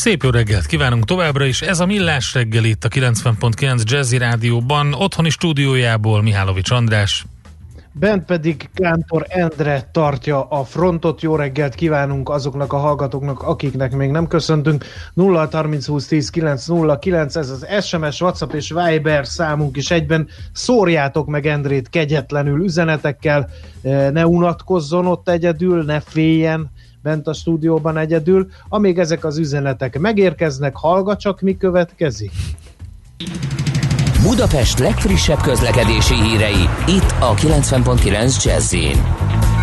Szép jó reggelt kívánunk továbbra is. Ez a Millás reggel itt a 90.9 Jazzy Rádióban, otthoni stúdiójából Mihálovics András. Bent pedig Kántor Endre tartja a frontot. Jó reggelt kívánunk azoknak a hallgatóknak, akiknek még nem köszöntünk. 0 30 20 10 9 0 9, ez az SMS, WhatsApp és Viber számunk is egyben. Szórjátok meg Endrét kegyetlenül üzenetekkel, ne unatkozzon ott egyedül, ne féljen, bent a stúdióban egyedül. Amíg ezek az üzenetek megérkeznek, hallga csak mi következik. Budapest legfrissebb közlekedési hírei, itt a 90.9 jazz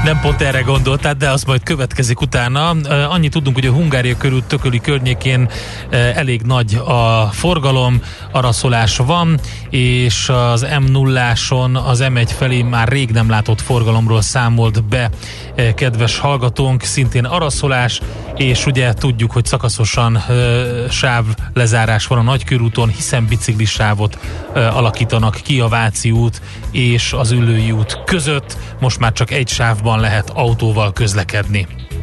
nem pont erre gondoltál, de az majd következik utána. Annyit tudunk, hogy a Hungária körül tököli környékén elég nagy a forgalom, araszolás van, és az M0-áson az M1 felé már rég nem látott forgalomról számolt be kedves hallgatónk, szintén araszolás, és ugye tudjuk, hogy szakaszosan sáv lezárás van a nagykörúton, hiszen biciklisávot alakítanak ki a Váci út és az Ülői út között. Most már csak egy sávban lehet autóval közlekedni.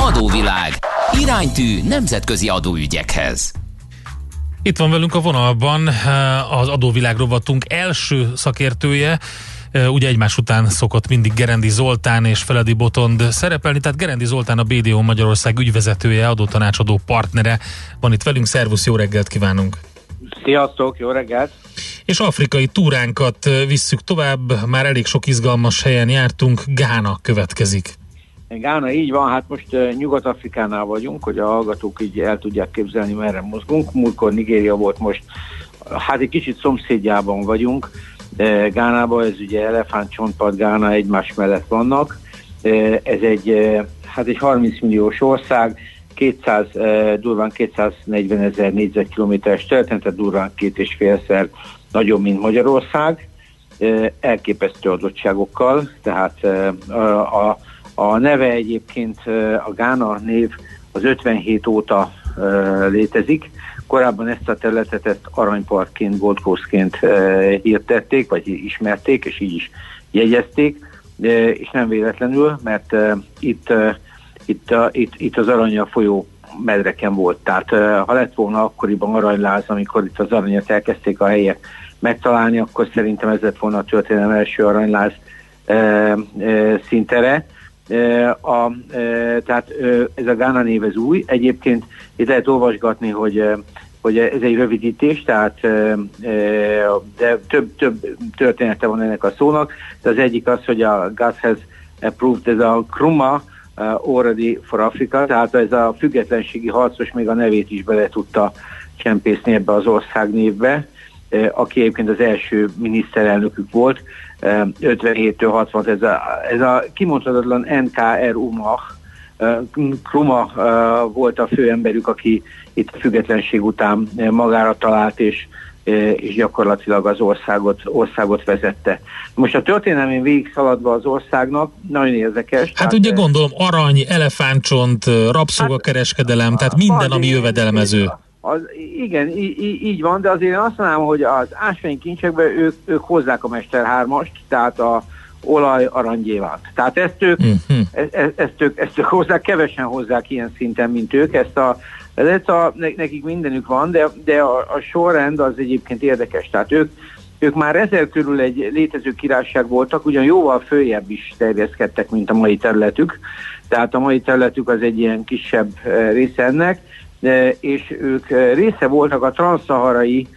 Adóvilág, iránytű nemzetközi adóügyekhez. Itt van velünk a vonalban eh, az adóvilág rovatunk első szakértője, ugye egymás után szokott mindig Gerendi Zoltán és Feledi Botond szerepelni, tehát Gerendi Zoltán a BDO Magyarország ügyvezetője, adótanácsadó partnere van itt velünk. Szervusz, jó reggelt kívánunk! Sziasztok, jó reggelt! És afrikai túránkat visszük tovább, már elég sok izgalmas helyen jártunk, Gána következik. Gána így van, hát most Nyugat-Afrikánál vagyunk, hogy a hallgatók így el tudják képzelni, merre mozgunk. Múltkor Nigéria volt most, hát egy kicsit szomszédjában vagyunk, Gánában, ez ugye elefántcsontpad Gána egymás mellett vannak. Ez egy, hát egy 30 milliós ország, 200, durván 240 ezer négyzetkilométeres területen, tehát durván két és félszer nagyobb, mint Magyarország, elképesztő adottságokkal, tehát a, a, a neve egyébként, a Gána név az 57 óta létezik, Korábban ezt a területet ezt Coastként e, hirdették, vagy ismerték, és így is jegyezték, de, és nem véletlenül, mert itt, itt, itt, itt az aranya folyó medreken volt. Tehát ha lett volna akkoriban aranyláz, amikor itt az aranyat elkezdték a helyek megtalálni, akkor szerintem ez lett volna a történelem első aranyláz e, e. A, tehát ez a Gána név ez új. Egyébként itt lehet olvasgatni, hogy hogy ez egy rövidítés, tehát de több, több története van ennek a szónak. De az egyik az, hogy a GAS has approved ez a Kruma already for Africa, tehát ez a függetlenségi harcos még a nevét is bele tudta csempészni ebbe az ország névbe, aki egyébként az első miniszterelnökük volt, 57-től 60 ez a, ez a kimondhatatlan NKR UMAH, Kruma volt a főemberük, aki itt a függetlenség után magára talált, és, és gyakorlatilag az országot, országot vezette. Most a történelmén végig szaladva az országnak, nagyon érdekes. Hát ugye gondolom arany, elefántcsont, rabszolgakereskedelem, hát, tehát minden, ami jövedelmező. Az, igen, í- így van, de azért én azt mondanám, hogy az ásványkincsekben ők, ők hozzák a Mester 3-ast, tehát a, olaj aranygyévánt. Tehát ezt ők, uh-huh. ezt, ezt, ők, ezt ők hozzák, kevesen hozzák ilyen szinten, mint ők. Ezt a, ez a, nekik mindenük van, de, de a, a sorrend az egyébként érdekes. Tehát ők, ők már ezer körül egy létező királyság voltak, ugyan jóval följebb is terjeszkedtek, mint a mai területük. Tehát a mai területük az egy ilyen kisebb része ennek, és ők része voltak a transzaharai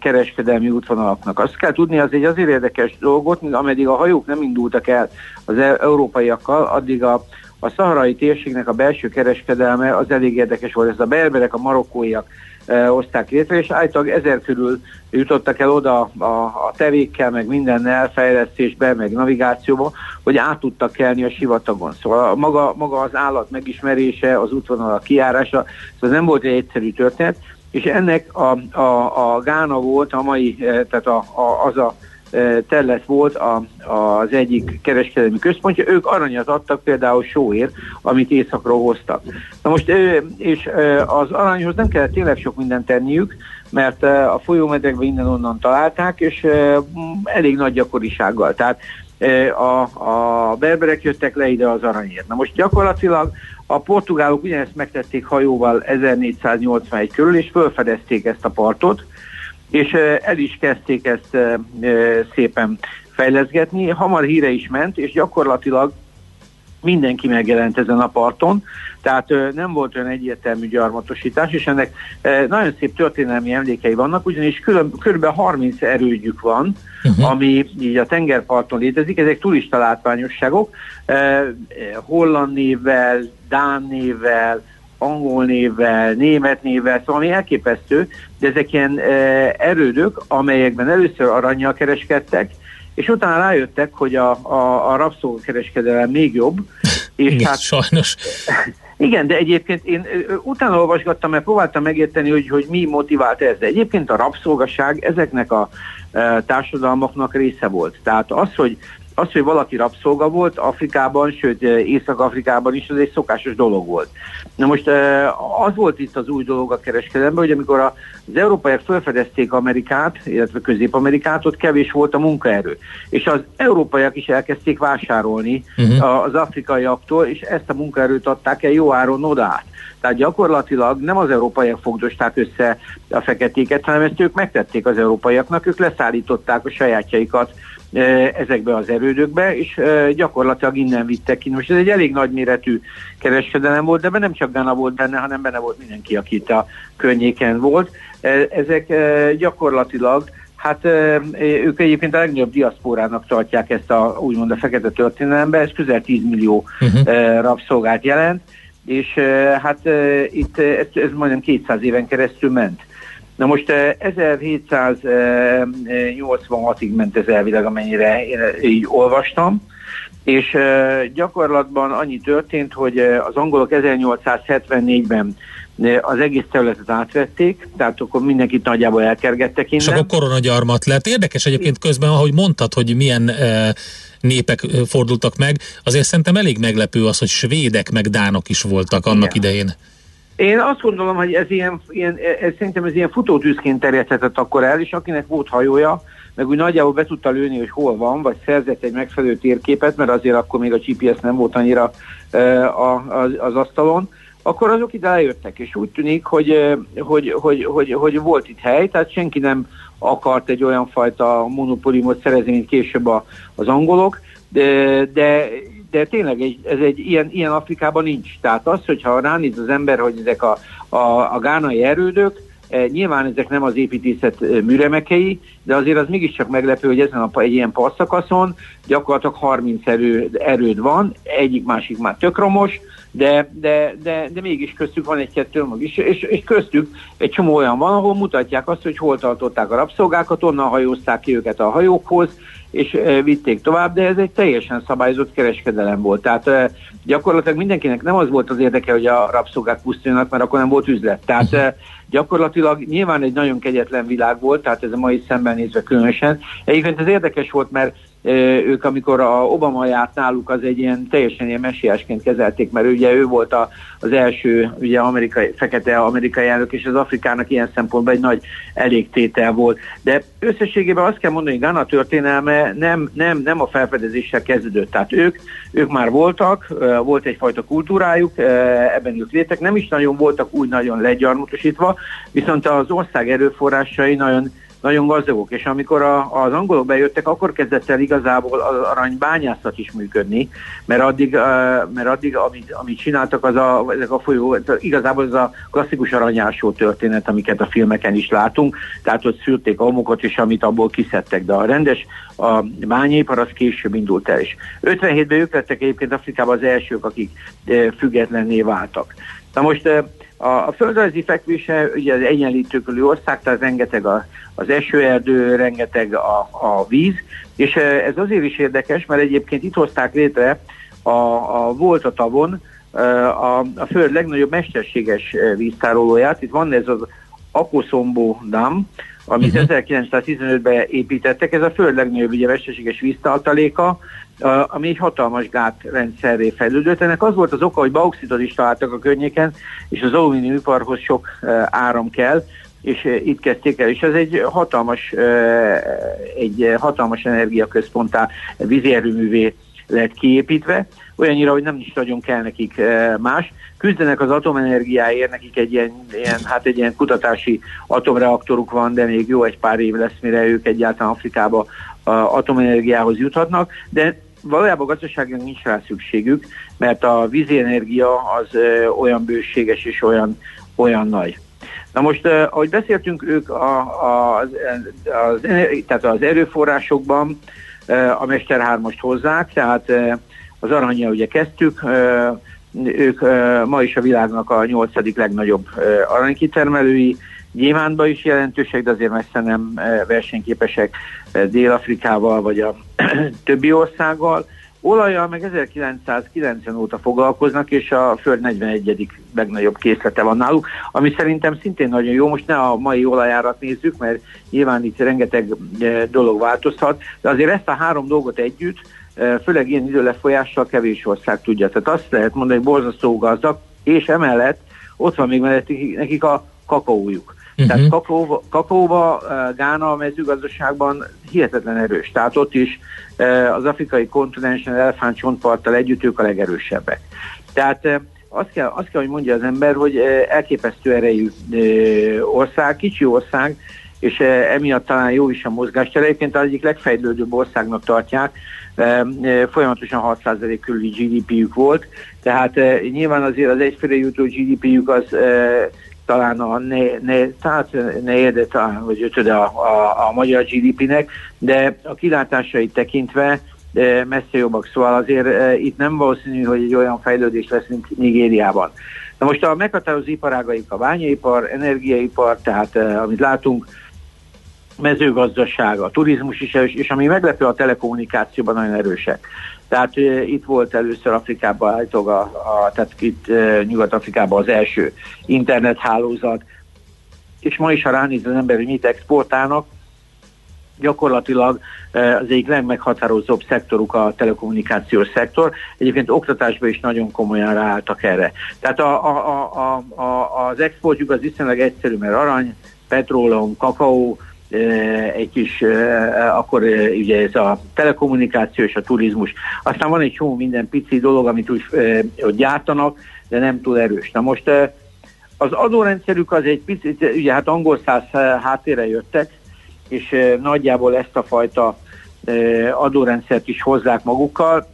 kereskedelmi útvonalaknak. Azt kell tudni, az egy azért érdekes dolgot, ameddig a hajók nem indultak el az e- európaiakkal, addig a, a szaharai térségnek a belső kereskedelme az elég érdekes volt. Ez a berberek, a marokkóiak hozták létre, és állítólag ezer körül jutottak el oda a, a tevékkel, meg mindennel, fejlesztésbe, meg navigációba, hogy át tudtak kelni a sivatagon. Szóval a maga, maga az állat megismerése, az útvonal a kiárása, szóval nem volt egy egyszerű történet, és ennek a, a, a Gána volt a mai, tehát a, a, az a Tellez volt a, az egyik kereskedelmi központja, ők aranyat adtak például sóért, amit északról hoztak. Na most, és az aranyhoz nem kellett tényleg sok mindent tenniük, mert a folyómedrekben innen-onnan találták, és elég nagy gyakorisággal. Tehát a, a berberek jöttek le ide az aranyért. Na most gyakorlatilag a portugálok ugyanezt megtették hajóval 1481 körül, és felfedezték ezt a partot, és el is kezdték ezt szépen fejleszgetni. Hamar híre is ment, és gyakorlatilag mindenki megjelent ezen a parton, tehát nem volt olyan egyértelmű gyarmatosítás, és ennek nagyon szép történelmi emlékei vannak, ugyanis kb. 30 erődjük van, uh-huh. ami így a tengerparton létezik, ezek turista látványosságok, holland névvel, dán névvel, angol névvel, német névvel, szóval ami elképesztő, de ezek ilyen e, erődök, amelyekben először aranyjal kereskedtek, és utána rájöttek, hogy a, a, a rabszolgakereskedelem még jobb. És Igen, hát, sajnos. Igen, de egyébként én utána olvasgattam, mert próbáltam megérteni, hogy, hogy mi motivált ez. De egyébként a rabszolgaság ezeknek a e, társadalmaknak része volt. Tehát az, hogy az, hogy valaki rabszolga volt Afrikában, sőt Észak-Afrikában is, az egy szokásos dolog volt. Na most az volt itt az új dolog a kereskedelemben, hogy amikor az európaiak felfedezték Amerikát, illetve Közép-Amerikát, ott kevés volt a munkaerő. És az európaiak is elkezdték vásárolni uh-huh. az afrikaiaktól, és ezt a munkaerőt adták el jó áron odát. Tehát gyakorlatilag nem az európaiak fogdosták össze a feketéket, hanem ezt ők megtették az európaiaknak, ők leszállították a sajátjaikat ezekbe az erődökbe, és gyakorlatilag innen vittek ki. Most ez egy elég nagyméretű kereskedelem volt, de nem csak Ghana volt benne, hanem benne volt mindenki, aki itt a környéken volt. Ezek gyakorlatilag Hát ők egyébként a legnagyobb diaszporának tartják ezt a úgymond a fekete történelembe, ez közel 10 millió uh-huh. rabszolgát jelent, és hát itt ez, ez majdnem 200 éven keresztül ment. Na most 1786-ig eh, ment ez elvileg, amennyire én így olvastam, és eh, gyakorlatban annyi történt, hogy eh, az angolok 1874-ben az egész területet átvették, tehát akkor mindenkit nagyjából elkergettek innen. És akkor koronagyarmat lett. Érdekes egyébként közben, ahogy mondtad, hogy milyen népek fordultak meg, azért szerintem elég meglepő az, hogy svédek meg dánok is voltak annak Igen. idején. Én azt gondolom, hogy ez ilyen, ilyen ez, szerintem ez ilyen futótűzként terjedhetett akkor el, és akinek volt hajója, meg úgy nagyjából be tudta lőni, hogy hol van, vagy szerzett egy megfelelő térképet, mert azért akkor még a GPS nem volt annyira az, az asztalon, akkor azok ide eljöttek, és úgy tűnik, hogy, hogy, hogy, hogy, hogy volt itt hely, tehát senki nem akart egy olyan fajta monopóliumot szerezni, mint később a, az angolok, de, de de tényleg egy, ez egy ilyen, ilyen Afrikában nincs. Tehát az, hogyha ránéz az ember, hogy ezek a, a, a gánai erődök, e, nyilván ezek nem az építészet e, műremekei, de azért az mégiscsak meglepő, hogy ezen a, egy ilyen passzakaszon gyakorlatilag 30 erő, erőd van, egyik-másik már tök romos, de, de, de, de mégis köztük van egy-kettő mag is, és, és köztük egy csomó olyan van, ahol mutatják azt, hogy hol tartották a rabszolgákat, onnan hajózták ki őket a hajókhoz, és vitték tovább, de ez egy teljesen szabályozott kereskedelem volt. Tehát gyakorlatilag mindenkinek nem az volt az érdeke, hogy a rabszolgák pusztuljanak, mert akkor nem volt üzlet. Tehát gyakorlatilag nyilván egy nagyon kegyetlen világ volt, tehát ez a mai szemben nézve különösen. Egyébként ez érdekes volt, mert ők amikor a Obama járt náluk, az egy ilyen teljesen ilyen messiásként kezelték, mert ugye ő volt a, az első ugye amerikai, fekete amerikai elnök, és az Afrikának ilyen szempontból egy nagy elégtétel volt. De összességében azt kell mondani, hogy Ghana történelme nem, nem, nem a felfedezéssel kezdődött. Tehát ők, ők már voltak, volt egyfajta kultúrájuk, ebben ők létek, nem is nagyon voltak úgy nagyon legyarmatosítva, viszont az ország erőforrásai nagyon nagyon gazdagok, és amikor a, az angolok bejöttek, akkor kezdett el igazából az aranybányászat is működni, mert addig, mert addig amit, amit csináltak, az a, ezek a folyó, igazából ez a klasszikus aranyásó történet, amiket a filmeken is látunk, tehát ott szülték a homokot, és amit abból kiszedtek, de a rendes a bányépar az később indult el, és 57-ben ők lettek egyébként Afrikában az elsők, akik függetlenné váltak. Na most a, a földrajzi fekvése ugye az egyenlítőkölű ország, tehát rengeteg a, az esőerdő, rengeteg a, a víz, és ez azért is érdekes, mert egyébként itt hozták létre a, a volt a tavon a, a föld legnagyobb mesterséges víztárolóját. Itt van ez az Akoszombó Dam, amit uh-huh. Mhm. 1915-ben építettek. Ez a föld legnagyobb ugye, mesterséges víztartaléka, ami egy hatalmas gátrendszerré fejlődött. Ennek az volt az oka, hogy bauxitot is találtak a környéken, és az alumíniumiparhoz sok áram kell, és itt kezdték el, és ez egy hatalmas, egy hatalmas energiaközponttá, vízierőművé lett kiépítve, olyannyira, hogy nem is nagyon kell nekik más. Küzdenek az atomenergiáért, nekik egy ilyen, ilyen, hát egy ilyen kutatási atomreaktoruk van, de még jó egy pár év lesz, mire ők egyáltalán Afrikába atomenergiához juthatnak, de valójában gazdaságilag nincs rá szükségük, mert a vízienergia az olyan bőséges és olyan, olyan nagy. Na most, ahogy beszéltünk, ők a, a, az, az, tehát az erőforrásokban a Mester 3 hozzák, tehát az aranyja ugye kezdtük, ők ma is a világnak a nyolcadik legnagyobb aranykitermelői, Gyémántban is jelentősek, de azért messze nem versenyképesek Dél-Afrikával vagy a többi országgal. Olajjal meg 1990 óta foglalkoznak, és a Föld 41. legnagyobb készlete van náluk, ami szerintem szintén nagyon jó. Most ne a mai olajárat nézzük, mert nyilván itt rengeteg dolog változhat, de azért ezt a három dolgot együtt főleg ilyen időlefolyással kevés ország tudja. Tehát azt lehet mondani, hogy borzasztó gazdag, és emellett ott van még mellett nekik a kakaójuk. Uh-huh. Tehát kakaó, kakaóba Gána a mezőgazdaságban hihetetlen erős. Tehát ott is az afrikai kontinensen elefántcsontparttal együtt ők a legerősebbek. Tehát azt kell, azt kell, hogy mondja az ember, hogy elképesztő erejű ország, kicsi ország, és emiatt talán jó is a mozgástere. Egyébként az egyik legfejlődőbb országnak tartják, folyamatosan 6% körüli GDP-jük volt, tehát nyilván azért az egyfőre jutó GDP-jük az talán a ne, ne, tehát negyede, talán, vagy ötöde a, a, a magyar GDP-nek, de a kilátásait tekintve messze jobbak, szóval azért itt nem valószínű, hogy egy olyan fejlődés lesz, mint Nigériában. Na most a meghatározó iparágaik a bányaipar, energiaipar, tehát amit látunk, mezőgazdaság, a turizmus is erős, és ami meglepő a telekommunikációban nagyon erősek. Tehát uh, itt volt először Afrikában, állítólag a, a, tehát itt uh, Nyugat-Afrikában az első internethálózat, és ma is, ha ránéz az ember, hogy mit exportálnak, gyakorlatilag az egyik legmeghatározóbb szektoruk a telekommunikációs szektor. Egyébként oktatásban is nagyon komolyan ráálltak erre. Tehát a, a, a, a, az exportjuk az viszonylag egyszerű, mert arany, petróleum, kakaó, egy kis, akkor ugye ez a telekommunikáció és a turizmus. Aztán van egy csomó minden pici dolog, amit úgy hogy gyártanak, de nem túl erős. Na most az adórendszerük az egy picit, ugye hát angol száz háttérre jöttek, és nagyjából ezt a fajta adórendszert is hozzák magukkal.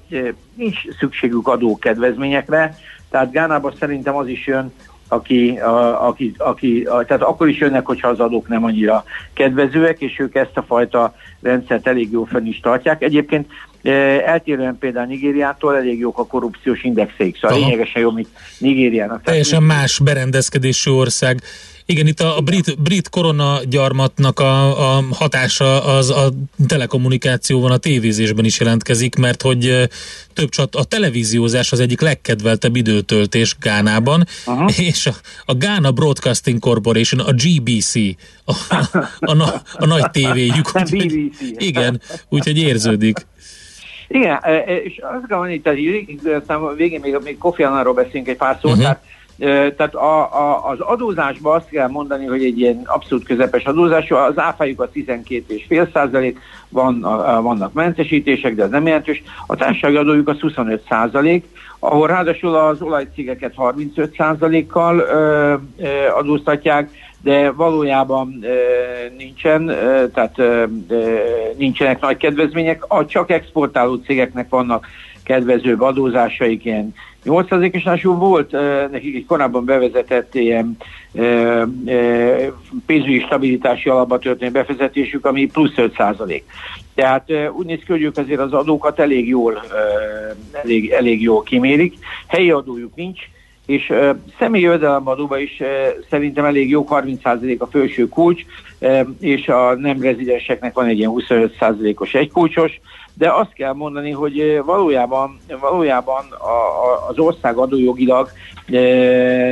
Nincs szükségük adókedvezményekre, tehát Gánában szerintem az is jön, aki, a, aki, aki a, tehát akkor is jönnek, hogyha az adók nem annyira kedvezőek, és ők ezt a fajta rendszert elég jól fenn is tartják. Egyébként e, eltérően például Nigériától elég jók a korrupciós indexeik, szóval Aha. lényegesen jobb, mint Nigériának. Teljesen más berendezkedésű ország. Igen, itt a, a brit, brit koronagyarmatnak a, a hatása az a telekommunikációban, a tévézésben is jelentkezik, mert hogy több csat, a televíziózás az egyik legkedveltebb időtöltés Gánában, Aha. és a, a Ghana Broadcasting Corporation, a GBC, a, a, a, a nagy tévéjük. Úgy, igen, úgyhogy érződik. Igen, és azt kell mondani, hogy végén még, még Kofi Annanról beszélünk egy pár szót, uh-huh. tehát tehát a, a, az adózásban azt kell mondani, hogy egy ilyen abszolút közepes adózás, az áfájuk a 12,5 százalék, van, vannak mentesítések, de ez nem jelentős. A társasági adójuk az 25 százalék, ahol ráadásul az olajcégeket 35 százalékkal adóztatják, de valójában nincsen, tehát nincsenek nagy kedvezmények, a csak exportáló cégeknek vannak kedvezőbb adózásaik, ilyen 8%-os volt nekik egy korábban bevezetett ilyen pénzügyi stabilitási alapba történő befezetésük, ami plusz 5%. Tehát úgy néz ki, hogy ők azért az adókat elég jól, elég, elég jól kimérik. Helyi adójuk nincs, és uh, személyi jövedelemadóban is uh, szerintem elég jó 30% a felső kulcs, uh, és a nem rezidenseknek van egy ilyen 25%-os egykulcsos, de azt kell mondani, hogy valójában, valójában a, a, az ország adójogilag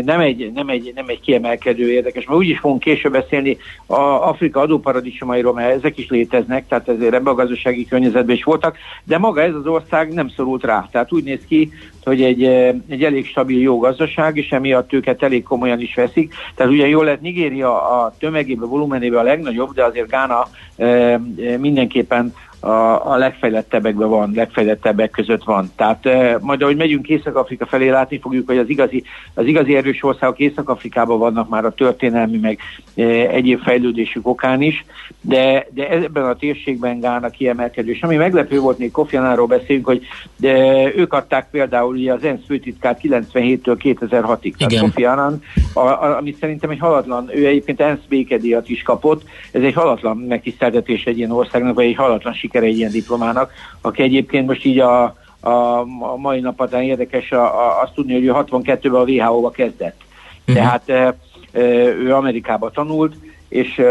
nem egy, nem, egy, nem egy kiemelkedő érdekes, mert úgyis fogunk később beszélni a Afrika adóparadicsomairól, mert ezek is léteznek, tehát ezért ebben a gazdasági környezetben is voltak, de maga ez az ország nem szorult rá. Tehát úgy néz ki, hogy egy, egy elég stabil jó gazdaság, és emiatt őket elég komolyan is veszik. Tehát ugye jól lett Nigéria a tömegében, volumenében a legnagyobb, de azért Gána e, mindenképpen a, a legfejlettebbekben van, legfejlettebbek között van. Tehát e, majd ahogy megyünk Észak-Afrika felé, látni fogjuk, hogy az igazi, az igazi erős országok Észak-Afrikában vannak már a történelmi, meg e, egyéb fejlődésük okán is, de, de ebben a térségben Gána kiemelkedő. És ami meglepő volt, még Kofi Annáról beszélünk, hogy de ők adták például ugye az ENSZ főtitkát 97-től 2006-ig. Tehát Kofi Annan, a, a, ami szerintem egy halatlan, ő egyébként ENSZ békedíjat is kapott, ez egy halatlan megtiszteltetés egy ilyen országnak, vagy egy halatlan siker egy ilyen diplomának, aki egyébként most így a, a, a mai napatán érdekes a, a, azt tudni, hogy ő 62-ben a WHO-ba kezdett. Uh-huh. Tehát e, e, ő Amerikába tanult, és e,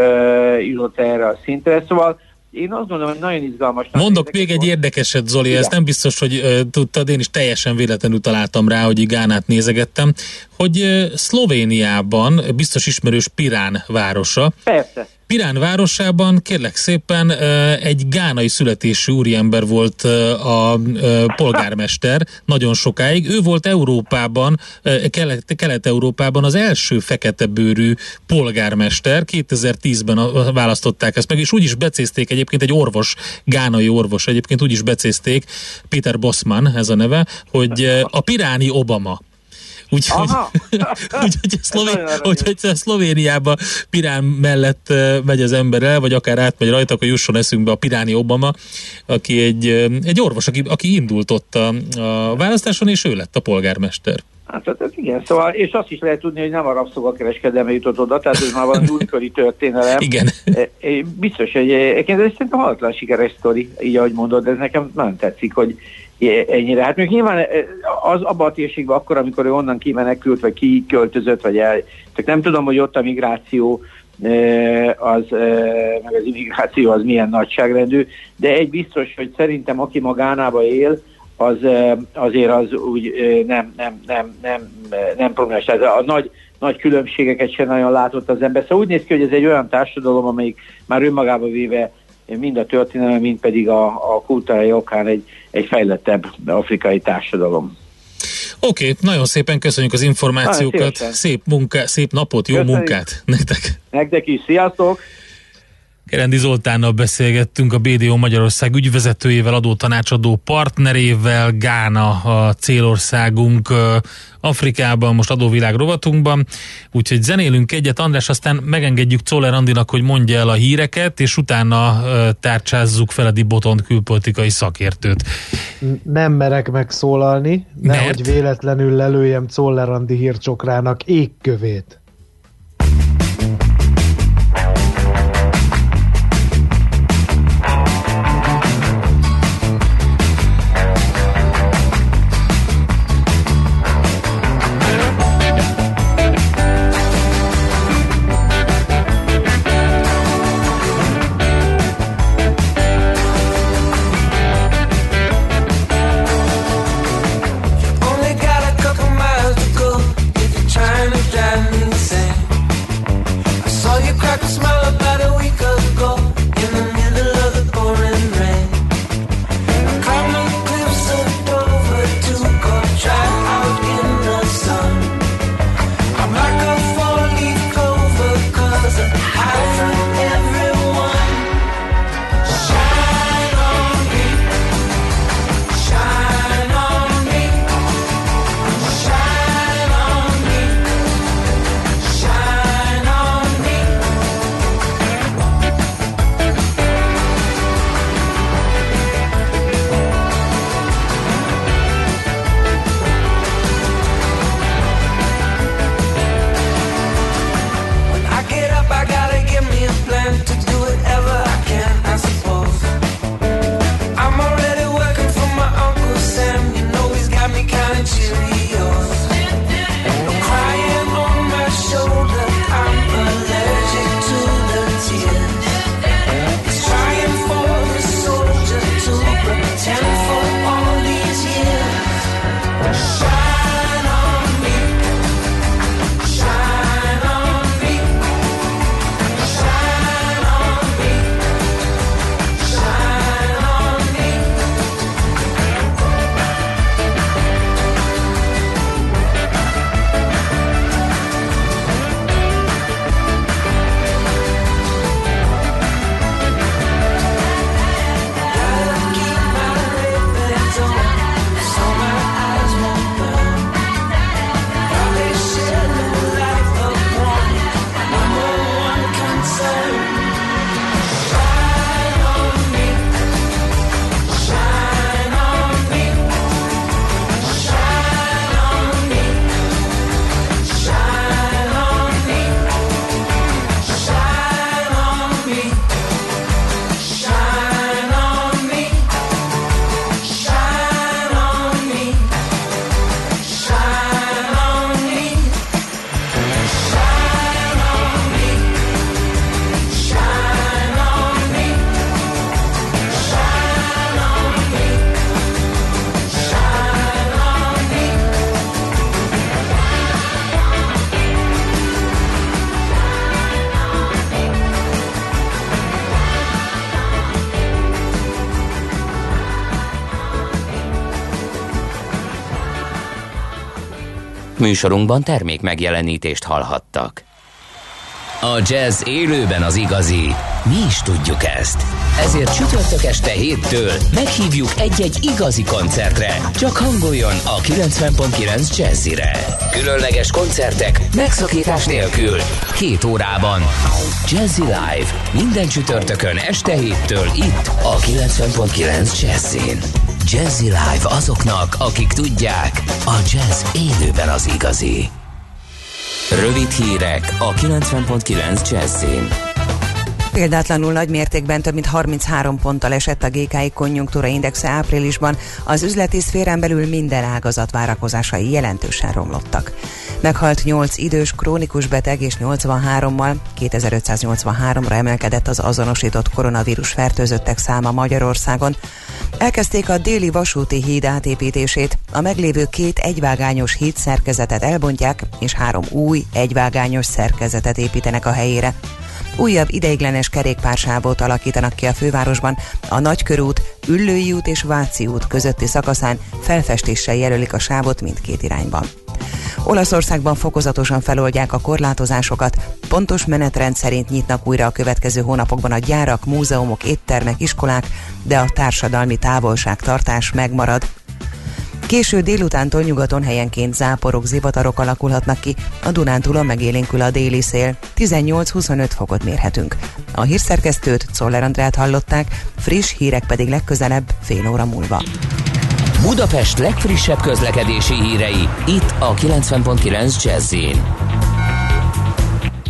jutott erre a szintre. Szóval én azt gondolom, hogy nagyon izgalmas. Mondok még egy érdekeset, Zoli, Igen. ezt nem biztos, hogy uh, tudtad, én is teljesen véletlenül találtam rá, hogy Gánát nézegettem, hogy uh, Szlovéniában biztos ismerős Pirán városa. Persze. Pirán városában kérlek szépen egy gánai születésű úriember volt a polgármester nagyon sokáig. Ő volt Európában, Kelet-Európában az első fekete bőrű polgármester. 2010-ben választották ezt meg, és úgy is becézték egyébként egy orvos, gánai orvos egyébként úgy is becézték, Peter Bosman ez a neve, hogy a Piráni Obama. Úgyhogy úgy, hogy Szlovén, hogy, hogy Szlovéniába Pirán mellett megy az ember el, vagy akár átmegy rajta, akkor jusson eszünkbe a Piráni Obama, aki egy, egy orvos, aki, aki indult ott a, a választáson, és ő lett a polgármester. Hát, hát igen, szóval, és azt is lehet tudni, hogy nem a rabszolgakereskedelme jutott oda, tehát ez már valami újkori történelem. Igen. Biztos, hogy egyébként ez szerintem halatlan sikeres sztori, így ahogy mondod, ez nekem nagyon tetszik, hogy ennyire. Hát még nyilván eh, az abban a térségben akkor, amikor ő onnan kimenekült, vagy kiköltözött, vagy el, csak nem tudom, hogy ott a migráció eh, az, eh, meg az immigráció az milyen nagyságrendű, de egy biztos, hogy szerintem aki magánába él, az azért az úgy nem, nem, nem, nem, nem problémás. Tehát a nagy, nagy különbségeket sem nagyon látott az ember. Szóval úgy néz ki, hogy ez egy olyan társadalom, amelyik már önmagába véve mind a történelem, mind pedig a, a kultúrai okán egy, egy fejlettebb afrikai társadalom. Oké, okay, nagyon szépen köszönjük az információkat, szép, munka, szép napot, jó köszönjük. munkát nektek! Nektek is, sziasztok! Kerendi Zoltánnal beszélgettünk a BDO Magyarország ügyvezetőjével, adó tanácsadó partnerével, Gána a célországunk Afrikában, most adóvilág rovatunkban, úgyhogy zenélünk egyet, András, aztán megengedjük Czoller Andinak, hogy mondja el a híreket, és utána tárcsázzuk Feledi Botont külpolitikai szakértőt. Nem merek megszólalni, nehogy véletlenül lelőjem Czoller Andi hírcsokrának égkövét. Műsorunkban termék megjelenítést hallhattak. A jazz élőben az igazi. Mi is tudjuk ezt. Ezért csütörtök este héttől meghívjuk egy-egy igazi koncertre. Csak hangoljon a 90.9 Jazzire. Különleges koncertek megszakítás nélkül. Két órában. Jazzy Live. Minden csütörtökön este héttől itt a 90.9 Jazzin. Jazzy Live azoknak, akik tudják, a jazz élőben az igazi. Rövid hírek a 90.9 Jazzin. Példátlanul nagy mértékben több mint 33 ponttal esett a GKI konjunktúra indexe áprilisban, az üzleti szférán belül minden ágazat várakozásai jelentősen romlottak. Meghalt 8 idős krónikus beteg és 83-mal, 2583-ra emelkedett az azonosított koronavírus fertőzöttek száma Magyarországon. Elkezdték a déli vasúti híd átépítését, a meglévő két egyvágányos híd szerkezetet elbontják, és három új egyvágányos szerkezetet építenek a helyére. Újabb ideiglenes kerékpársávot alakítanak ki a fővárosban, a Nagykörút, Üllői út és Váci út közötti szakaszán felfestéssel jelölik a sávot mindkét irányban. Olaszországban fokozatosan feloldják a korlátozásokat, pontos menetrend szerint nyitnak újra a következő hónapokban a gyárak, múzeumok, éttermek, iskolák, de a társadalmi távolságtartás megmarad. Késő délutántól nyugaton helyenként záporok, zivatarok alakulhatnak ki, a Dunántúlon megélénkül a déli szél. 18-25 fokot mérhetünk. A hírszerkesztőt, Czoller Andrát hallották, friss hírek pedig legközelebb fél óra múlva. Budapest legfrissebb közlekedési hírei, itt a 90.9 jazz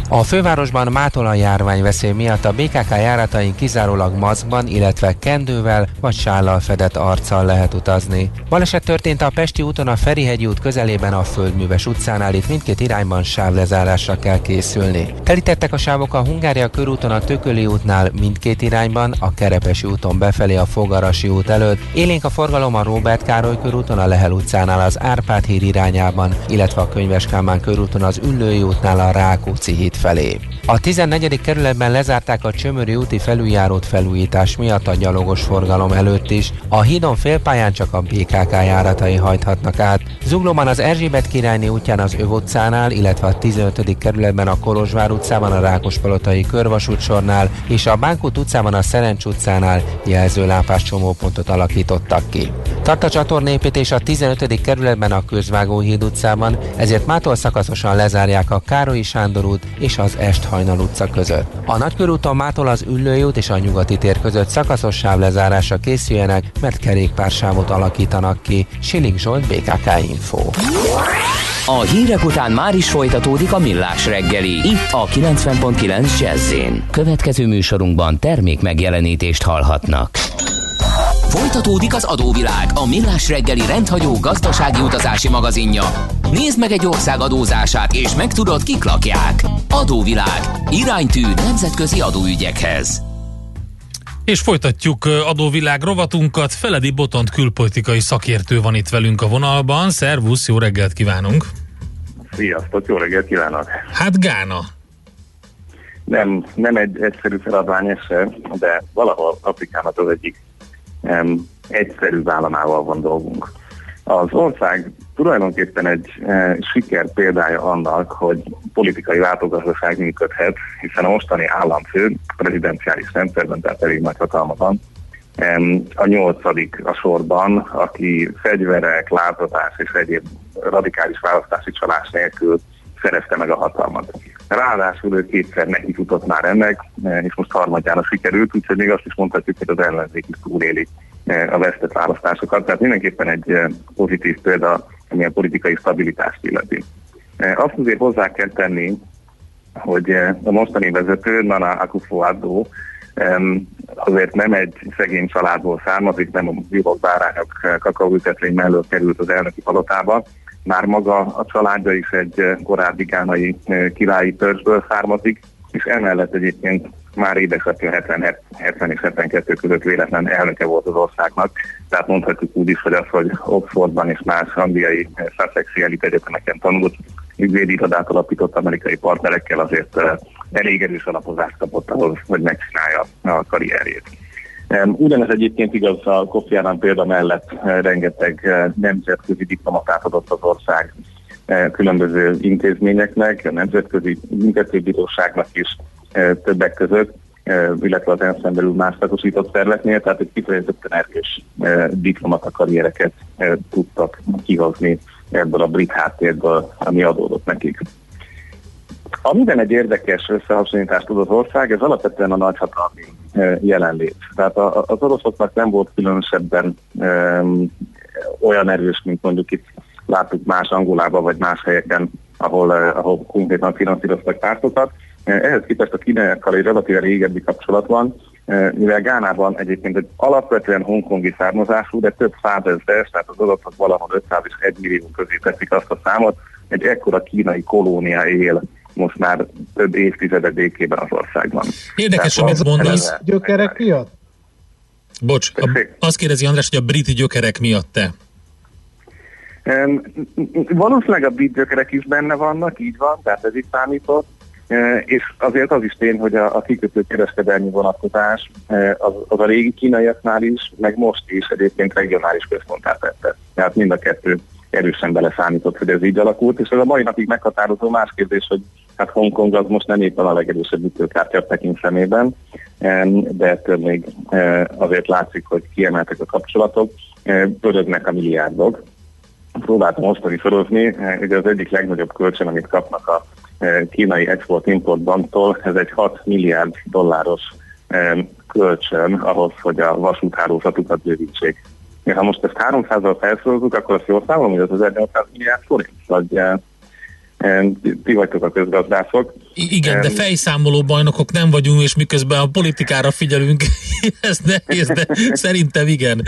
a fővárosban mátolan járvány veszély miatt a BKK járatain kizárólag maszkban, illetve kendővel vagy sállal fedett arccal lehet utazni. Baleset történt a Pesti úton a Ferihegyi út közelében a Földműves utcánál, itt mindkét irányban sávlezárásra kell készülni. Telítettek a sávok a Hungária körúton a Tököli útnál mindkét irányban, a Kerepesi úton befelé a Fogarasi út előtt, élénk a forgalom a Róbert Károly körúton a Lehel utcánál az Árpád híd irányában, illetve a Könyves Kálmán körúton az Üllői útnál a Rákóczi híd felé. A 14. kerületben lezárták a Csömöri úti felüljárót felújítás miatt a gyalogos forgalom előtt is. A hídon félpályán csak a BKK járatai hajthatnak át. Zuglóban az Erzsébet királyné útján az Öv utcánál, illetve a 15. kerületben a Kolozsvár utcában a Rákospalotai körvasútsornál és a Bánkút utcában a Szerencs utcánál jelzőlámpás csomópontot alakítottak ki. Tart a csatornépítés a 15. kerületben a Közvágóhíd utcában, ezért mától szakaszosan lezárják a Károlyi Sándor út és az Est Hajnal utca között. A Nagykörúton mától az Üllői út és a Nyugati tér között szakaszos sávlezárásra készüljenek, mert kerékpársávot alakítanak ki. Siling Zsolt, BKK Info. A hírek után már is folytatódik a millás reggeli. Itt a 90.9 jazz Következő műsorunkban termék megjelenítést hallhatnak. Folytatódik az adóvilág, a millás reggeli rendhagyó gazdasági utazási magazinja. Nézd meg egy ország adózását, és megtudod, kik lakják. Adóvilág. Iránytű nemzetközi adóügyekhez. És folytatjuk adóvilág rovatunkat. Feledi Botont külpolitikai szakértő van itt velünk a vonalban. Szervusz, jó reggelt kívánunk! Sziasztok, jó reggelt kívánok! Hát Gána. Nem, nem egy egyszerű feladvány ez de valahol Afrikának az egyik um, egyszerű államával van dolgunk. Az ország tulajdonképpen egy e, siker példája annak, hogy politikai változatosság működhet, hiszen a mostani államfő prezidenciális rendszerben, tehát elég nagy hatalma van, a nyolcadik a sorban, aki fegyverek, láthatás és egyéb radikális választási csalás nélkül szerezte meg a hatalmat. Ráadásul ő kétszer neki futott már ennek, e, és most harmadjára sikerült, úgyhogy még azt is mondhatjuk, hogy az ellenzék is túléli e, a vesztett választásokat. Tehát mindenképpen egy e, pozitív példa, ami a politikai stabilitást illeti. Azt azért hozzá kell tenni, hogy a mostani vezető, Nana Akufo-Addo, azért nem egy szegény családból származik, nem a vívok bárányok kakaóütetlény mellől került az elnöki palotába, már maga a családja is egy eh, korábbi gánai eh, királyi törzsből származik, és emellett egyébként már édesapja 70, 70 és 72 között véletlen elnöke volt az országnak, tehát mondhatjuk úgy is, hogy az, hogy Oxfordban és más angliai eh, Sussexi elit egyetemeken tanult, ügyvédi irodát alapított amerikai partnerekkel azért elég erős alapozást kapott ahhoz, hogy megcsinálja a karrierjét. Ugyanez egyébként igaz a Kofi Annan példa mellett rengeteg nemzetközi diplomatát adott az ország különböző intézményeknek, a Nemzetközi Büntetőbíróságnak is többek között, illetve az ENSZ belül más szakosított szerveknél, tehát egy kifejezetten erős diplomata karriereket tudtak kihozni ebből a brit háttérből, ami adódott nekik. Amiben egy érdekes összehasonlítást tud az ország, ez alapvetően a nagyhatalmi jelenlét. Tehát az oroszoknak nem volt különösebben olyan erős, mint mondjuk itt láttuk más Angolában vagy más helyeken, ahol, ahol konkrétan finanszíroztak pártokat. Ehhez képest a kínaiakkal egy relatíve régebbi kapcsolat van, mivel Gánában egyébként egy alapvetően hongkongi származású, de több százezres, tehát az adatok valahol 500 és 1 millió közé teszik azt a számot, egy ekkora kínai kolónia él most már több évtizedek békében az országban. Érdekes, amit mondasz. Gyökerek miatt? Bocs, a, azt kérdezi András, hogy a brit gyökerek miatt te. Um, valószínűleg a brit gyökerek is benne vannak, így van, tehát ez is számított. És azért az is tény, hogy a, a kikötő kereskedelmi vonatkozás az, az a régi kínaiaknál is, meg most is egyébként regionális központát tette. Tehát mind a kettő erősen beleszámított, hogy ez így alakult, és ez a mai napig meghatározó más kérdés, hogy hát Hongkong az most nem éppen a legerősebb ütőkártya a Peking szemében, de ettől még e, azért látszik, hogy kiemeltek a kapcsolatok, pörögnek a milliárdok. Próbáltam osztani sorozni, hogy az egyik legnagyobb kölcsön, amit kapnak a kínai export-import banktól, ez egy 6 milliárd dolláros kölcsön ahhoz, hogy a vasúthálózatukat bővítsék. Ha most ezt 300-al felszorozzuk, akkor azt jól számolom, hogy az 1800 milliárd forint, vagy ti vagytok a közgazdászok. Igen, de fejszámoló bajnokok nem vagyunk, és miközben a politikára figyelünk, ez nehéz, de szerintem igen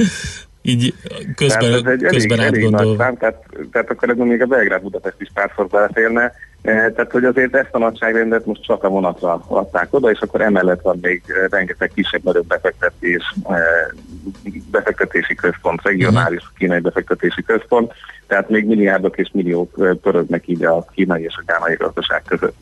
így közben, tehát ez egy közben elég, elég nagy szám, tehát, tehát akkor ez még a Belgrád Budapest is párszor beleférne. E, tehát, hogy azért ezt a nagyságrendet most csak a vonatra adták oda, és akkor emellett van még rengeteg kisebb-nagyobb befektetés, befektetési központ, regionális uh-huh. kínai befektetési központ, tehát még milliárdok és milliók pörögnek így a kínai és a gánai gazdaság között.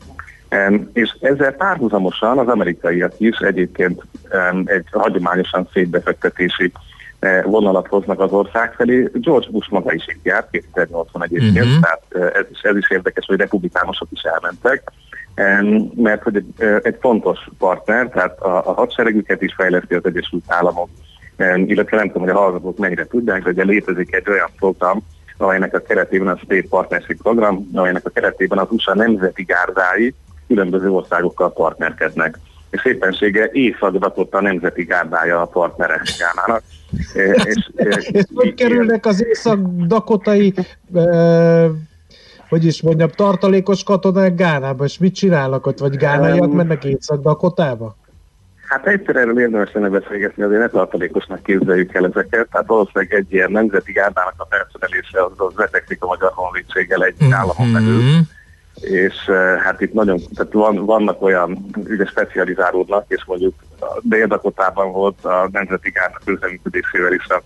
Um, és ezzel párhuzamosan az amerikaiak is egyébként um, egy hagyományosan szétbefektetési E, vonalat hoznak az ország felé. George Bush maga is itt járt, 2080 egyébként, uh-huh. tehát e, ez is, ez is érdekes, hogy republikánusok is elmentek, e, mert hogy egy, egy fontos partner, tehát a, a hadseregüket is fejleszti az Egyesült Államok, illetve nem tudom, hogy a hallgatók mennyire tudják, de ugye létezik egy olyan program, amelynek a keretében a State Partnership program, amelynek a keretében az USA nemzeti gárdái különböző országokkal partnerkednek. És éppensége észak a nemzeti gárdája a partnere Gánának és, és hogy kerülnek az észak-dakotai e, hogy is mondjam, tartalékos katonák Gánába, és mit csinálnak ott, vagy gánaiak mennek Észak-Dakotába? Hát egyszer erről érdemes lenne beszélgetni, azért ne tartalékosnak képzeljük el ezeket, tehát valószínűleg egy ilyen nemzeti gárdának a felszerelése az, az vetekszik a magyar honvédséggel egy mm-hmm. államon belül és hát itt nagyon, tehát van, vannak olyan, ugye specializálódnak, és mondjuk Dél-Dakotában volt a Nemzeti Gárda közleműködésével is a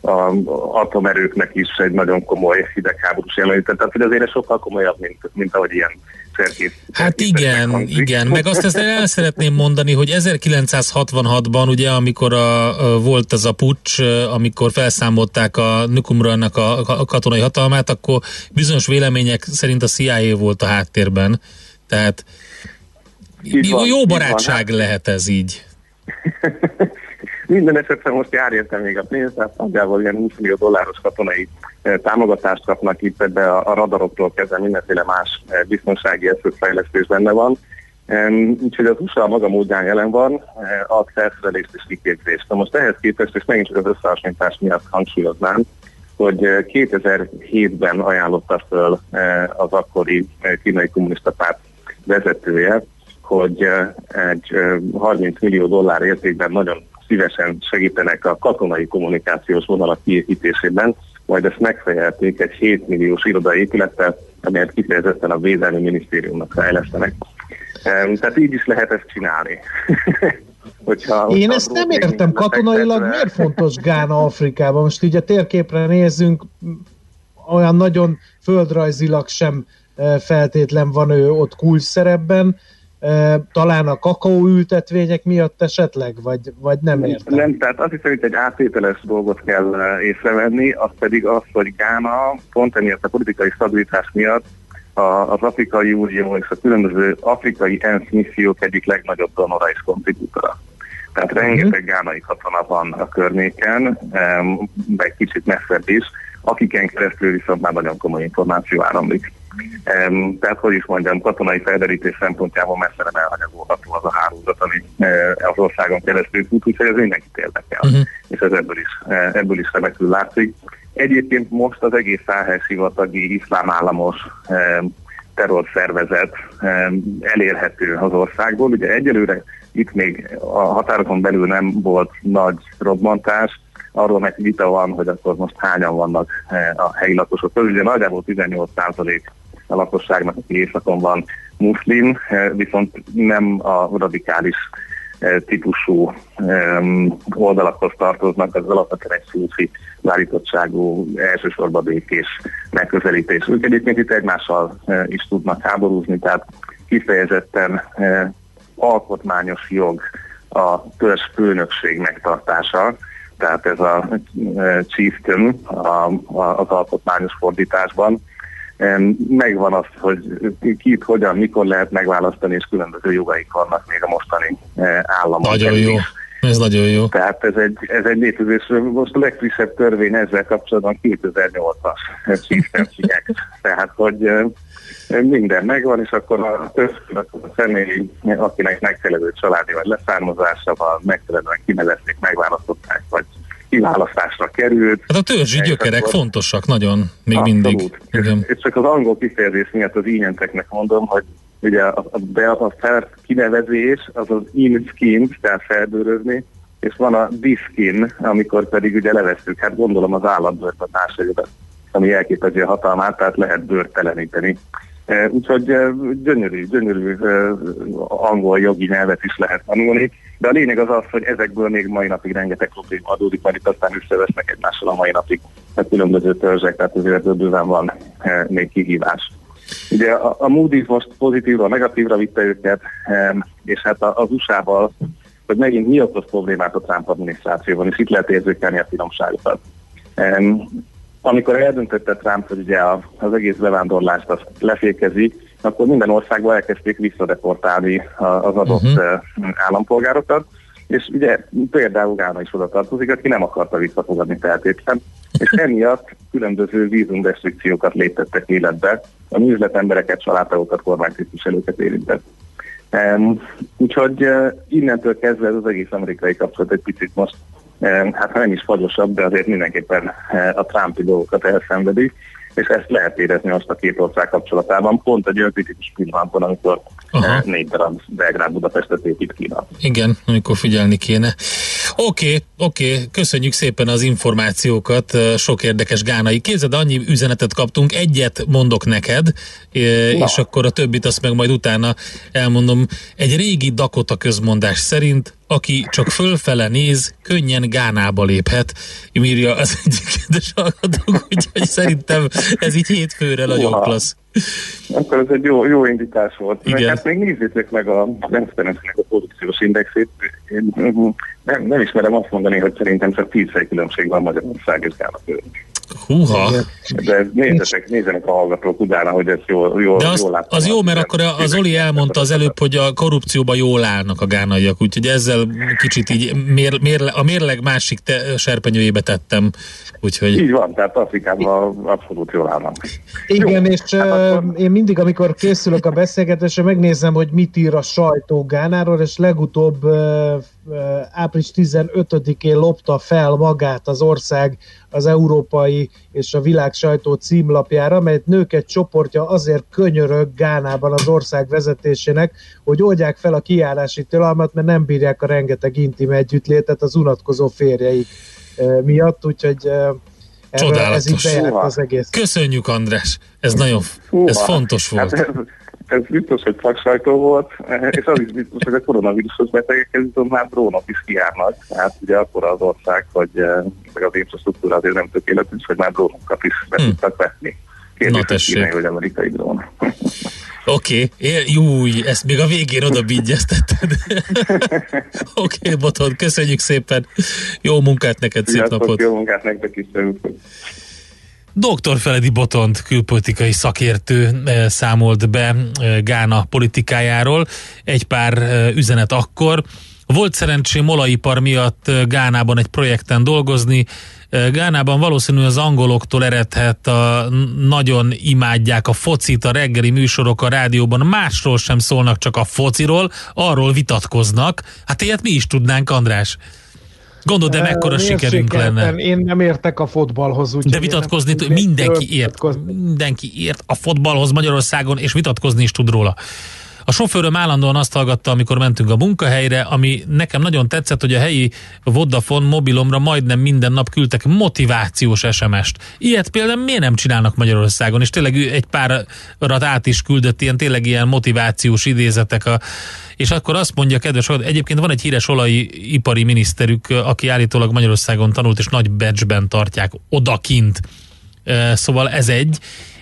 a atomerőknek is egy nagyon komoly hidegháborús jelenlétet. Tehát, hogy azért sokkal komolyabb, mint, mint ahogy ilyen szerkét. Hát igen, igen. Meg azt ezt el szeretném mondani, hogy 1966-ban, ugye, amikor a, a, volt az a pucs, amikor felszámolták a Nukumrannak a, a katonai hatalmát, akkor bizonyos vélemények szerint a CIA volt a háttérben. Tehát van, jó barátság van, hát. lehet ez így. Minden esetre most jár érte még a pénz, tehát nagyjából ilyen 20 millió dolláros katonai eh, támogatást kapnak itt ebbe a, a radaroktól kezdve mindenféle más eh, biztonsági eszközfejlesztés benne van. Úgyhogy az USA maga módján jelen van, eh, ad felszerelést és kiképzést. Na most ehhez képest, és megint csak az összehasonlítás miatt hangsúlyoznám, hogy 2007-ben ajánlotta föl az akkori kínai kommunista párt vezetője, hogy egy 30 millió dollár értékben nagyon szívesen segítenek a katonai kommunikációs vonalak kiépítésében, majd ezt megfejelték egy 7 milliós irodai épülettel, amelyet kifejezetten a Védelmi Minisztériumnak fejlesztenek. Tehát így is lehet ezt csinálni. hogyha, Én ezt nem értem, katonailag miért fontos Gána Afrikában? Most így a térképre nézzünk, olyan nagyon földrajzilag sem feltétlen van ő ott kulcs szerepben, talán a kakaóültetvények miatt esetleg, vagy, vagy nem értem? Nem, tehát azt hiszem, hogy egy áttételes dolgot kell észrevenni, az pedig az, hogy Gána pont emiatt a politikai stabilitás miatt az Afrikai Unió és a különböző afrikai ENSZ missziók egyik legnagyobb donora és kontribútora. Tehát rengeteg gánai katona van a környéken, meg kicsit messzebb is, akiken keresztül viszont már nagyon komoly információ áramlik. Tehát, hogy is mondjam, katonai felderítés szempontjából messze nem elhanyagolható az a hálózat, ami e, az országon keresztül fut, úgyhogy ez mindenkit érdekel, uh-huh. és ez ebből is, e, ebből is remekül látszik. Egyébként most az egész Száhely sivatagi iszlám államos terrorszervezet elérhető az országból. Ugye egyelőre itt még a határokon belül nem volt nagy robbantás, arról meg vita van, hogy akkor most hányan vannak e, a helyi lakosok közül. Ugye nagyjából 18% a lakosságnak, aki éjszakon van muszlim, eh, viszont nem a radikális eh, típusú oldalakhoz tartoznak, az alapvetően egy szúfi lárítottságú, elsősorban békés megközelítés. Ők egyébként itt egymással eh, is tudnak háborúzni, tehát kifejezetten alkotmányos jog a törzs főnökség megtartása, tehát ez a chieftain az alkotmányos fordításban, megvan az, hogy kit, hogyan, mikor lehet megválasztani, és különböző jogaik vannak még a mostani eh, államok. Nagyon jó. Ez nagyon jó. Tehát ez egy, ez egy létezés. Most a legfrissebb törvény ezzel kapcsolatban 2008-as Chieftaincy Tehát, hogy eh, minden megvan, és akkor a, a személy, akinek megfelelő családi vagy leszármazása van, megfelelően kinevezték, megválasztották, vagy kiválasztásra került. Hát a törzsi gyökerek akkor... fontosak nagyon, még Abszolút. mindig. Igen. És csak az angol kifejezés miatt az ínyenteknek mondom, hogy ugye a, a, a, a fel kinevezés az az in skin, tehát felbőrözni, és van a diskin, amikor pedig ugye levesztük, hát gondolom az állatbőrt a társadalmat, ami elképezi a hatalmát, tehát lehet bőrteleníteni. E, úgyhogy e, gyönyörű, gyönyörű e, angol jogi nyelvet is lehet tanulni, de a lényeg az az, hogy ezekből még mai napig rengeteg probléma adódik, mert itt aztán összevesznek egymással a mai napig a különböző törzsek, tehát azért bőven van még kihívás. Ugye a, a Moody's most pozitívra, negatívra vitte őket, és hát az USA-val, hogy megint mi okoz problémát a Trump adminisztrációban, és itt lehet érzékelni a finomságokat amikor eldöntötte Trump, hogy ugye az egész bevándorlást azt lefékezi, akkor minden országban elkezdték visszadeportálni az adott uh-huh. állampolgárokat, és ugye például Gána is oda tartozik, aki nem akarta visszafogadni feltétlen, és emiatt különböző vízumrestrikciókat léptettek életbe, a üzletembereket, családtagokat, kormánytisztviselőket érintett. Um, úgyhogy uh, innentől kezdve ez az egész amerikai kapcsolat egy picit most hát ha nem is fagyosabb, de azért mindenképpen eh, a Trumpi dolgokat elszenvedik, és ezt lehet érezni most a két ország kapcsolatában, pont egy olyan kritikus pillanatban, amikor Aha. Eh, négy darab Belgrád Budapestet épít Kína. Igen, amikor figyelni kéne. Oké, okay, oké, okay. köszönjük szépen az információkat, sok érdekes gánai. Képzeld, annyi üzenetet kaptunk, egyet mondok neked, Na. és akkor a többit azt meg majd utána elmondom. Egy régi Dakota közmondás szerint aki csak fölfele néz, könnyen Gánába léphet, írja az egyik kedves hallgatók, úgyhogy szerintem ez így hétfőre nagyon klassz. Akkor ez egy jó, jó indítás volt. Igen. Meg, hát még nézzétek meg a Transparency-nek a produkciós indexét. Én nem, nem ismerem azt mondani, hogy szerintem csak 10 különbség van Magyarország és Gána között. Húha! De nézzetek, nézzenek a hallgatók utána, hogy ez jól, jól, De az, jól az jó, mert akkor az Oli elmondta az előbb, hogy a korrupcióban jól állnak a gánaiak, úgyhogy ezzel kicsit így mér, mér, a mérleg másik te, serpenyőjébe tettem. Úgyhogy... Így van, tehát Afrikában abszolút jól állnak. Igen, jó, és hát akkor... én mindig, amikor készülök a beszélgetésre, megnézem, hogy mit ír a sajtó Gánáról, és legutóbb április 15-én lopta fel magát az ország az európai és a világ sajtó címlapjára, mert nők egy csoportja azért könyörög Gánában az ország vezetésének, hogy oldják fel a kiállási tilalmat, mert nem bírják a rengeteg intim együttlétet az unatkozó férjeik miatt, úgyhogy Csodálatos. ez így az egész. Köszönjük András, ez nagyon, ez fontos volt. Hát ez biztos, hogy szaksajtó volt, és az is biztos, hogy a koronavírusos betegekhez viszont már drónok is kijárnak. Tehát ugye akkor az ország, hogy eh, meg az infrastruktúra azért nem tökéletes, hogy már drónokat is be hmm. tudtak vetni. Kérdés, Na, hogy, hogy amerikai drón. Oké, okay. júj, ezt még a végén oda bígyeztetted. Oké, okay, Boton, köszönjük szépen. Jó munkát neked, szép Sziasztok, napot. Jó munkát nektek is, Dr. Feledi Botont, külpolitikai szakértő eh, számolt be eh, Gána politikájáról. Egy pár eh, üzenet akkor. Volt szerencsém olajipar miatt Gánában egy projekten dolgozni, Gánában valószínű az angoloktól eredhet, a, nagyon imádják a focit, a reggeli műsorok a rádióban másról sem szólnak, csak a fociról, arról vitatkoznak. Hát ilyet mi is tudnánk, András. Gondolod, de mekkora uh, sikerünk lenne. Én nem értek a fotballhoz. Úgy de vitatkozni, tud, mindenki ért, mindenki ért a fotballhoz Magyarországon, és vitatkozni is tud róla. A sofőröm állandóan azt hallgatta, amikor mentünk a munkahelyre, ami nekem nagyon tetszett, hogy a helyi Vodafone mobilomra majdnem minden nap küldtek motivációs SMS-t. Ilyet például miért nem csinálnak Magyarországon? És tényleg egy párat át is küldött ilyen tényleg ilyen motivációs idézetek a és akkor azt mondja, kedves, hogy egyébként van egy híres olajipari miniszterük, aki állítólag Magyarországon tanult, és nagy becsben tartják odakint. Szóval ez egy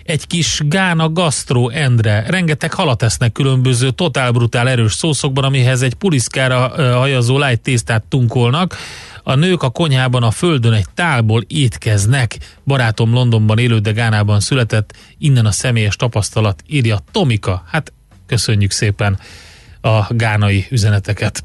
egy kis Gána Gastro Endre. Rengeteg halat esznek különböző totál brutál erős szószokban, amihez egy puliszkára hajazó light tésztát tunkolnak. A nők a konyhában a földön egy tálból étkeznek. Barátom Londonban élő, de Gánában született, innen a személyes tapasztalat írja Tomika. Hát köszönjük szépen a gánai üzeneteket.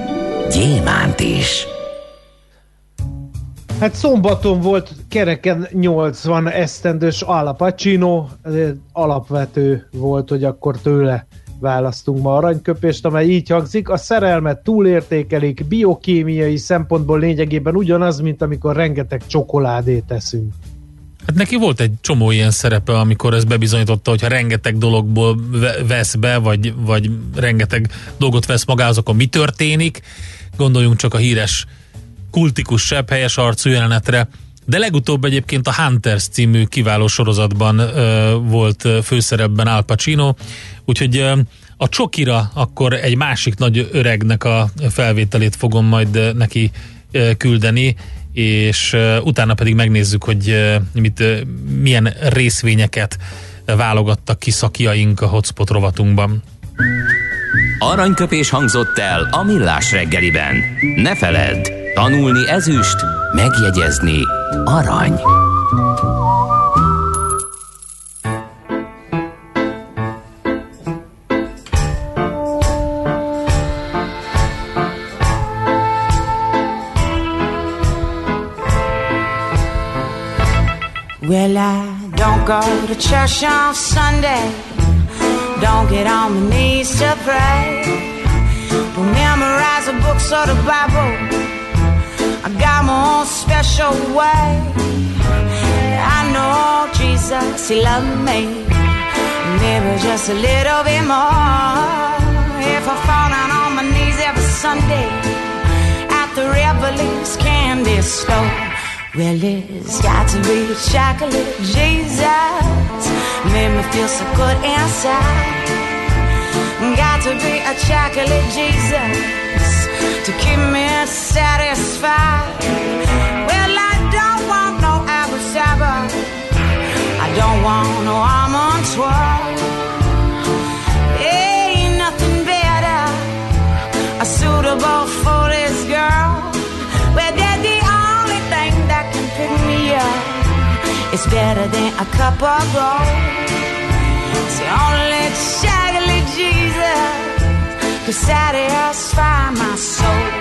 gyémánt is. Hát szombaton volt kereken 80 esztendős Alapacino, alapvető volt, hogy akkor tőle választunk ma aranyköpést, amely így hangzik, a szerelmet túlértékelik, biokémiai szempontból lényegében ugyanaz, mint amikor rengeteg csokoládét teszünk. Hát neki volt egy csomó ilyen szerepe, amikor ez bebizonyította, hogy ha rengeteg dologból vesz be, vagy, vagy rengeteg dolgot vesz magához, akkor mi történik. Gondoljunk csak a híres kultikus sebb helyes arcú jelenetre, de legutóbb egyébként a Hunters című kiváló sorozatban ö, volt főszerepben Al Pacino, úgyhogy ö, a Csokira akkor egy másik nagy öregnek a felvételét fogom majd neki ö, küldeni, és ö, utána pedig megnézzük, hogy ö, mit, ö, milyen részvényeket válogattak ki szakjaink a hotspot rovatunkban. Aranyköpés hangzott el a millás reggeliben. Ne feledd, tanulni ezüst, megjegyezni arany. Well, I don't go to church on Sunday. Don't get on my knees to pray. Don't memorize the books or the Bible. I got my own special way. I know Jesus, He loved me. Maybe just a little bit more. If I fall down on my knees every Sunday at the Revelings candy store. Well, it's got to be a chocolate Jesus. Made me feel so good inside. Got to be a chocolate Jesus to keep me satisfied. Well, I don't want no apple sabba. I don't want no almond swirl. Ain't nothing better, a suitable for It's better than a cup of gold. It's only chocolate Jesus could satisfy my soul.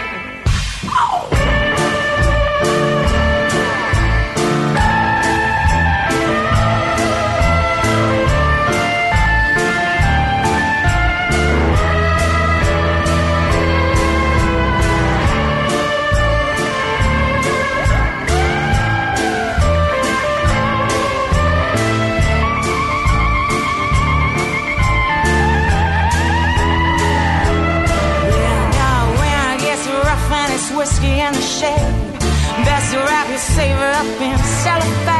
whiskey in the shade. Best wrap your savor up in cellophane.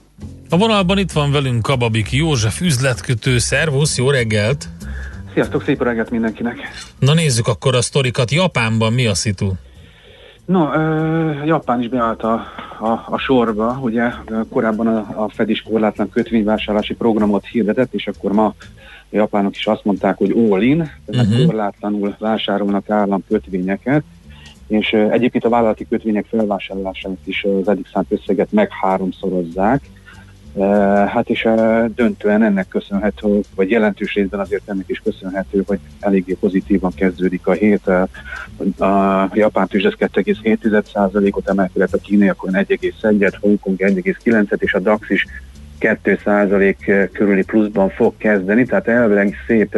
A vonalban itt van velünk Kababik József üzletkötő. Szervusz, jó reggelt! Sziasztok, szép reggelt mindenkinek! Na nézzük akkor a sztorikat. Japánban mi a szitu? No, uh, Japán is beállt a, a, a sorba, ugye korábban a, a Fed is korlátlan kötvényvásárlási programot hirdetett, és akkor ma a japánok is azt mondták, hogy all in, tehát uh-huh. korlátlanul vásárolnak államkötvényeket, és egyébként a vállalati kötvények felvásárlását is az eddig szánt összeget meg háromszorozzák, Uh, hát és döntően ennek köszönhető, vagy jelentős részben azért ennek is köszönhető, hogy eléggé pozitívan kezdődik a hét. A japán tűzsez 2,7%-ot emelkedett, a kínai akkor 1,1-et, Hongkong 1,9-et, és a DAX is 2% körüli pluszban fog kezdeni, tehát elvileg szép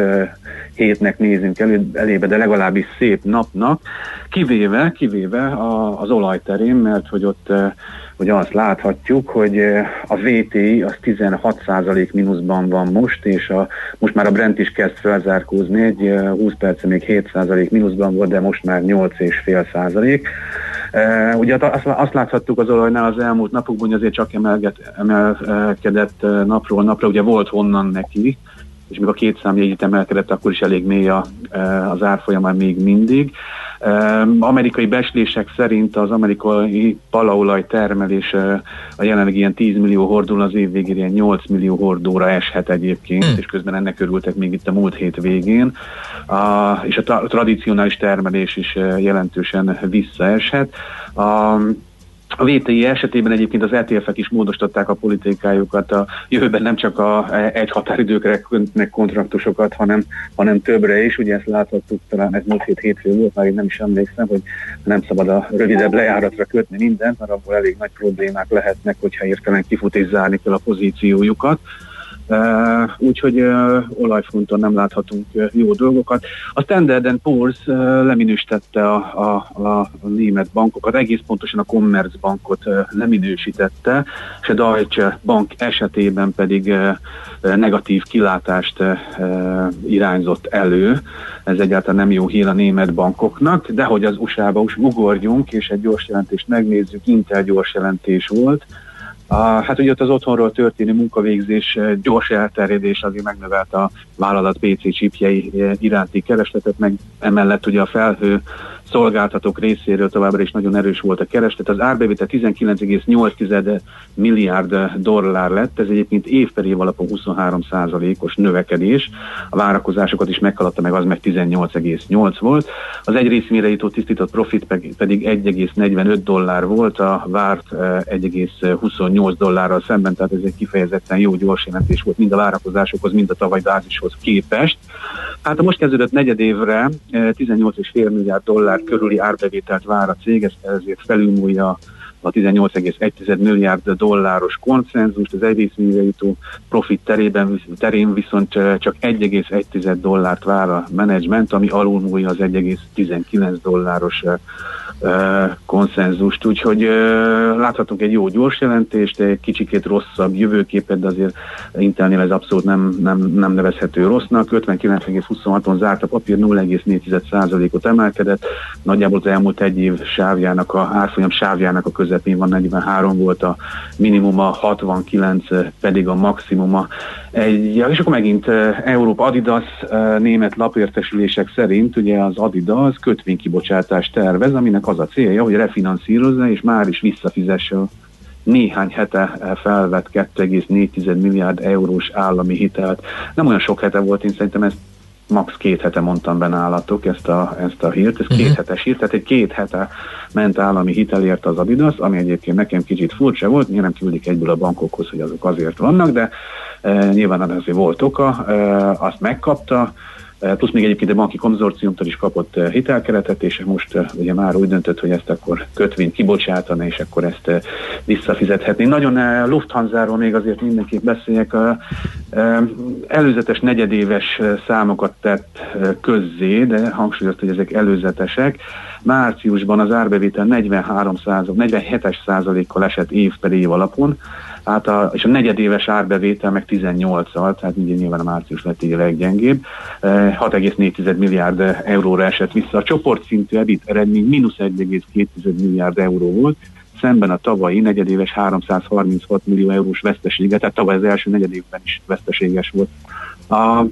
hétnek nézünk elő, elébe, de legalábbis szép napnak, kivéve, kivéve az olajterén, mert hogy ott ugye azt láthatjuk, hogy a VTI az 16% mínuszban van most, és a, most már a Brent is kezd felzárkózni, egy 20 perce még 7% mínuszban volt, de most már 8,5%. Uh, ugye azt, azt láthattuk az olajnál az elmúlt napokban, hogy azért csak emelget, emelkedett napról napra, ugye volt honnan neki, és még a két számjegyét emelkedett, akkor is elég mély a, az árfolyamán még mindig. Amerikai beslések szerint az amerikai palaolaj termelés a jelenleg ilyen 10 millió hordul, az év végén ilyen 8 millió hordóra eshet egyébként, hmm. és közben ennek örültek még itt a múlt hét végén. A, és a, tra- a tradicionális termelés is jelentősen visszaeshet. A, a VTI esetében egyébként az ETF-ek is módosították a politikájukat, a jövőben nem csak a egy határidőkre kötnek kontraktusokat, hanem, hanem többre is. Ugye ezt láthattuk, talán ez múlt hét hétfő volt, már én nem is emlékszem, hogy nem szabad a rövidebb lejáratra kötni mindent, mert abból elég nagy problémák lehetnek, hogyha értelen kifut és zárni kell a pozíciójukat. Uh, úgyhogy uh, olajfronton nem láthatunk uh, jó dolgokat. A Standard Poor's uh, leminősítette a, a, a, német bankokat, egész pontosan a Commerzbankot uh, leminősítette, és a Deutsche Bank esetében pedig uh, negatív kilátást uh, irányzott elő. Ez egyáltalán nem jó hír a német bankoknak, de hogy az USA-ba is ugorjunk, és egy gyors jelentést megnézzük, Intel gyors jelentés volt, hát ugye ott az otthonról történő munkavégzés gyors elterjedés azért megnövelt a vállalat PC csipjei iránti keresletet, meg emellett ugye a felhő szolgáltatók részéről továbbra is nagyon erős volt a kereslet. Az árbevétel 19,8 milliárd dollár lett, ez egyébként év per év alapon 23 os növekedés. A várakozásokat is meghaladta meg, az meg 18,8 volt. Az egy részmére jutó tisztított profit pedig 1,45 dollár volt, a várt 1,28 eh, dollárral szemben, tehát ez egy kifejezetten jó gyors jelentés volt mind a várakozásokhoz, mind a tavaly bázishoz képest. Hát a most kezdődött negyedévre 18,5 eh, milliárd dollár körüli árbevételt vár a cég, ezt ezért felülmúlja a 18,1 milliárd dolláros konszenzust, az egészműre jutó profit terében, terén viszont csak 1,1 dollárt vár a menedzsment, ami alulmúlja az 1,19 dolláros konszenzust, úgyhogy láthatunk egy jó gyors jelentést, egy kicsikét rosszabb jövőképet, de azért Intelnél ez abszolút nem, nem, nem nevezhető rossznak. 59,26-on zárt a papír, 0,4%-ot emelkedett, nagyjából az elmúlt egy év sávjának, a árfolyam sávjának a közepén van, 43 volt a minimuma, 69 pedig a maximuma. Egy, és akkor megint Európa Adidas német lapértesülések szerint ugye az Adidas kötvénykibocsátást tervez, aminek az a célja, hogy refinanszírozza és már is visszafizesse néhány hete felvett 2,4 milliárd eurós állami hitelt. Nem olyan sok hete volt, én szerintem ezt max. két hete mondtam be nálatok ezt a, ezt a hírt, ez uh-huh. két mhm. hetes hír, tehát egy két hete ment állami hitelért az Adidas, ami egyébként nekem kicsit furcsa volt, nyilván küldik egyből a bankokhoz, hogy azok azért vannak, de e, nyilván azért volt oka, e, azt megkapta, plusz még egyébként a banki konzorciumtól is kapott eh, hitelkeretet, és most eh, ugye már úgy döntött, hogy ezt akkor kötvényt kibocsátana, és akkor ezt visszafizethetné. Nagyon Lufthansa-ról még azért mindenképp beszéljek. Előzetes negyedéves számokat tett közzé, de hangsúlyozta, hogy ezek előzetesek. Márciusban az árbevétel 43% 47-es százalékkal esett év per év alapon, hát a, és a negyedéves árbevétel meg 18-al, tehát ugye nyilván a március lett így a leggyengébb, 6,4 eh, milliárd euróra esett vissza. A csoportszintű EBIT eredmény mínusz 1,2 milliárd euró volt, szemben a tavalyi negyedéves 336 millió eurós vesztesége, tehát tavaly az első negyedévben is veszteséges volt. A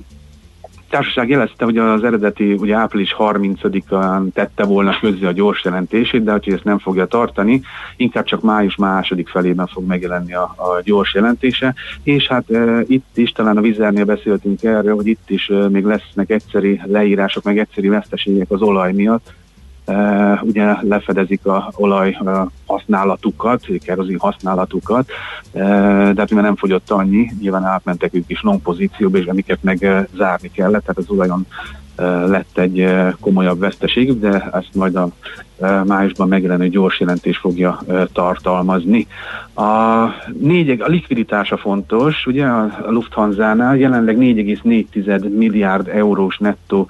társaság jelezte, hogy az eredeti ugye április 30-án tette volna közzé a gyors jelentését, de hogy ezt nem fogja tartani, inkább csak május második felében fog megjelenni a, a gyors jelentése, és hát e, itt is, talán a Vizernél beszéltünk erről, hogy itt is e, még lesznek egyszeri leírások, meg egyszeri veszteségek az olaj miatt, Uh, ugye lefedezik a olaj uh, használatukat, kerozin használatukat, uh, de hát mivel nem fogyott annyi, nyilván átmentek ők is long pozícióba, és amiket meg uh, zárni kellett, tehát az olajon lett egy komolyabb veszteségük, de ezt majd a májusban megjelenő gyors jelentés fogja tartalmazni. A, négy, a likviditása fontos, ugye a Lufthansa-nál jelenleg 4,4 milliárd eurós nettó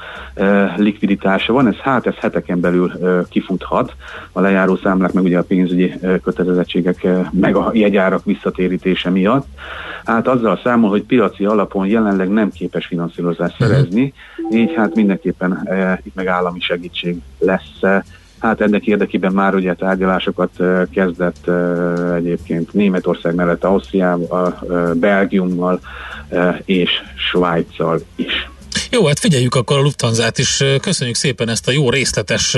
likviditása van, ez hát ez heteken belül kifuthat, a lejáró számlák meg ugye a pénzügyi kötelezettségek meg a jegyárak visszatérítése miatt. Hát azzal számol, hogy piaci alapon jelenleg nem képes finanszírozást szerezni, így hát mindenképpen itt meg állami segítség lesz Hát ennek érdekében már ugye tárgyalásokat kezdett egyébként Németország mellett Ausztriával, Belgiummal és Svájccal is. Jó, hát figyeljük akkor a Lufthansa-t is. Köszönjük szépen ezt a jó részletes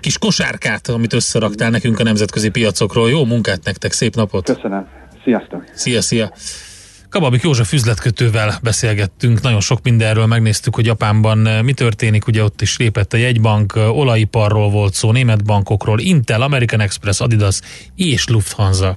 kis kosárkát, amit összeraktál nekünk a nemzetközi piacokról. Jó munkát nektek, szép napot! Köszönöm. Sziasztok! Szia, szia! Kababik József üzletkötővel beszélgettünk, nagyon sok mindenről megnéztük, hogy Japánban mi történik, ugye ott is lépett a jegybank, olajiparról volt szó, német bankokról, Intel, American Express, Adidas és Lufthansa.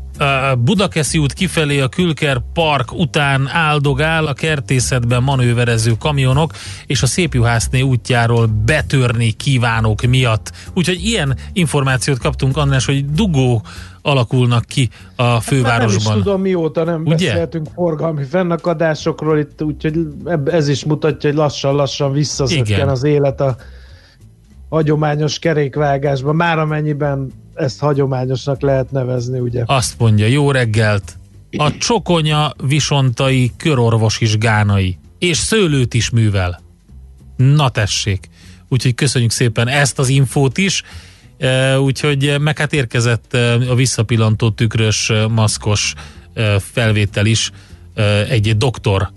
Budakeszi út kifelé a Külker Park után áldogál a kertészetben manőverező kamionok, és a Szépjuhászné útjáról betörni kívánok miatt. Úgyhogy ilyen információt kaptunk, András, hogy dugó alakulnak ki a fővárosban. Hát nem is tudom, mióta nem Ugye? beszéltünk forgalmi fennakadásokról itt, úgyhogy ez is mutatja, hogy lassan-lassan visszaszökken az élet a hagyományos kerékvágásban, már amennyiben ezt hagyományosnak lehet nevezni, ugye? Azt mondja, jó reggelt! A csokonya visontai körorvos is gánai, és szőlőt is művel. Na tessék! Úgyhogy köszönjük szépen ezt az infót is, e, úgyhogy meg hát érkezett e, a visszapillantó tükrös, e, maszkos felvétel is egy doktor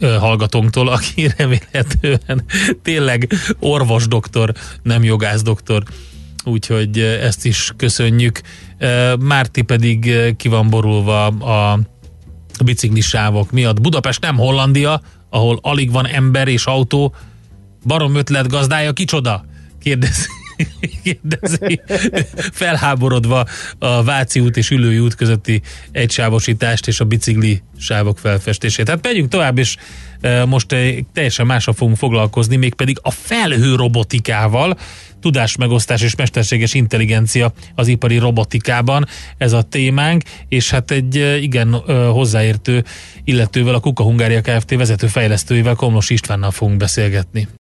hallgatónktól, aki remélhetően tényleg orvos doktor, nem jogász doktor úgyhogy ezt is köszönjük. Márti pedig ki van borulva a biciklisávok miatt. Budapest nem Hollandia, ahol alig van ember és autó. Barom ötlet gazdája kicsoda? Kérdezi, kérdezi, felháborodva a Váci út és Ülői út közötti egysávosítást és a bicikli sávok felfestését. Tehát megyünk tovább, és most teljesen másra fogunk foglalkozni, mégpedig a felhő robotikával, tudásmegosztás és mesterséges intelligencia az ipari robotikában ez a témánk, és hát egy igen hozzáértő illetővel a Kuka Hungária Kft. vezető fejlesztőivel Komlos Istvánnal fogunk beszélgetni.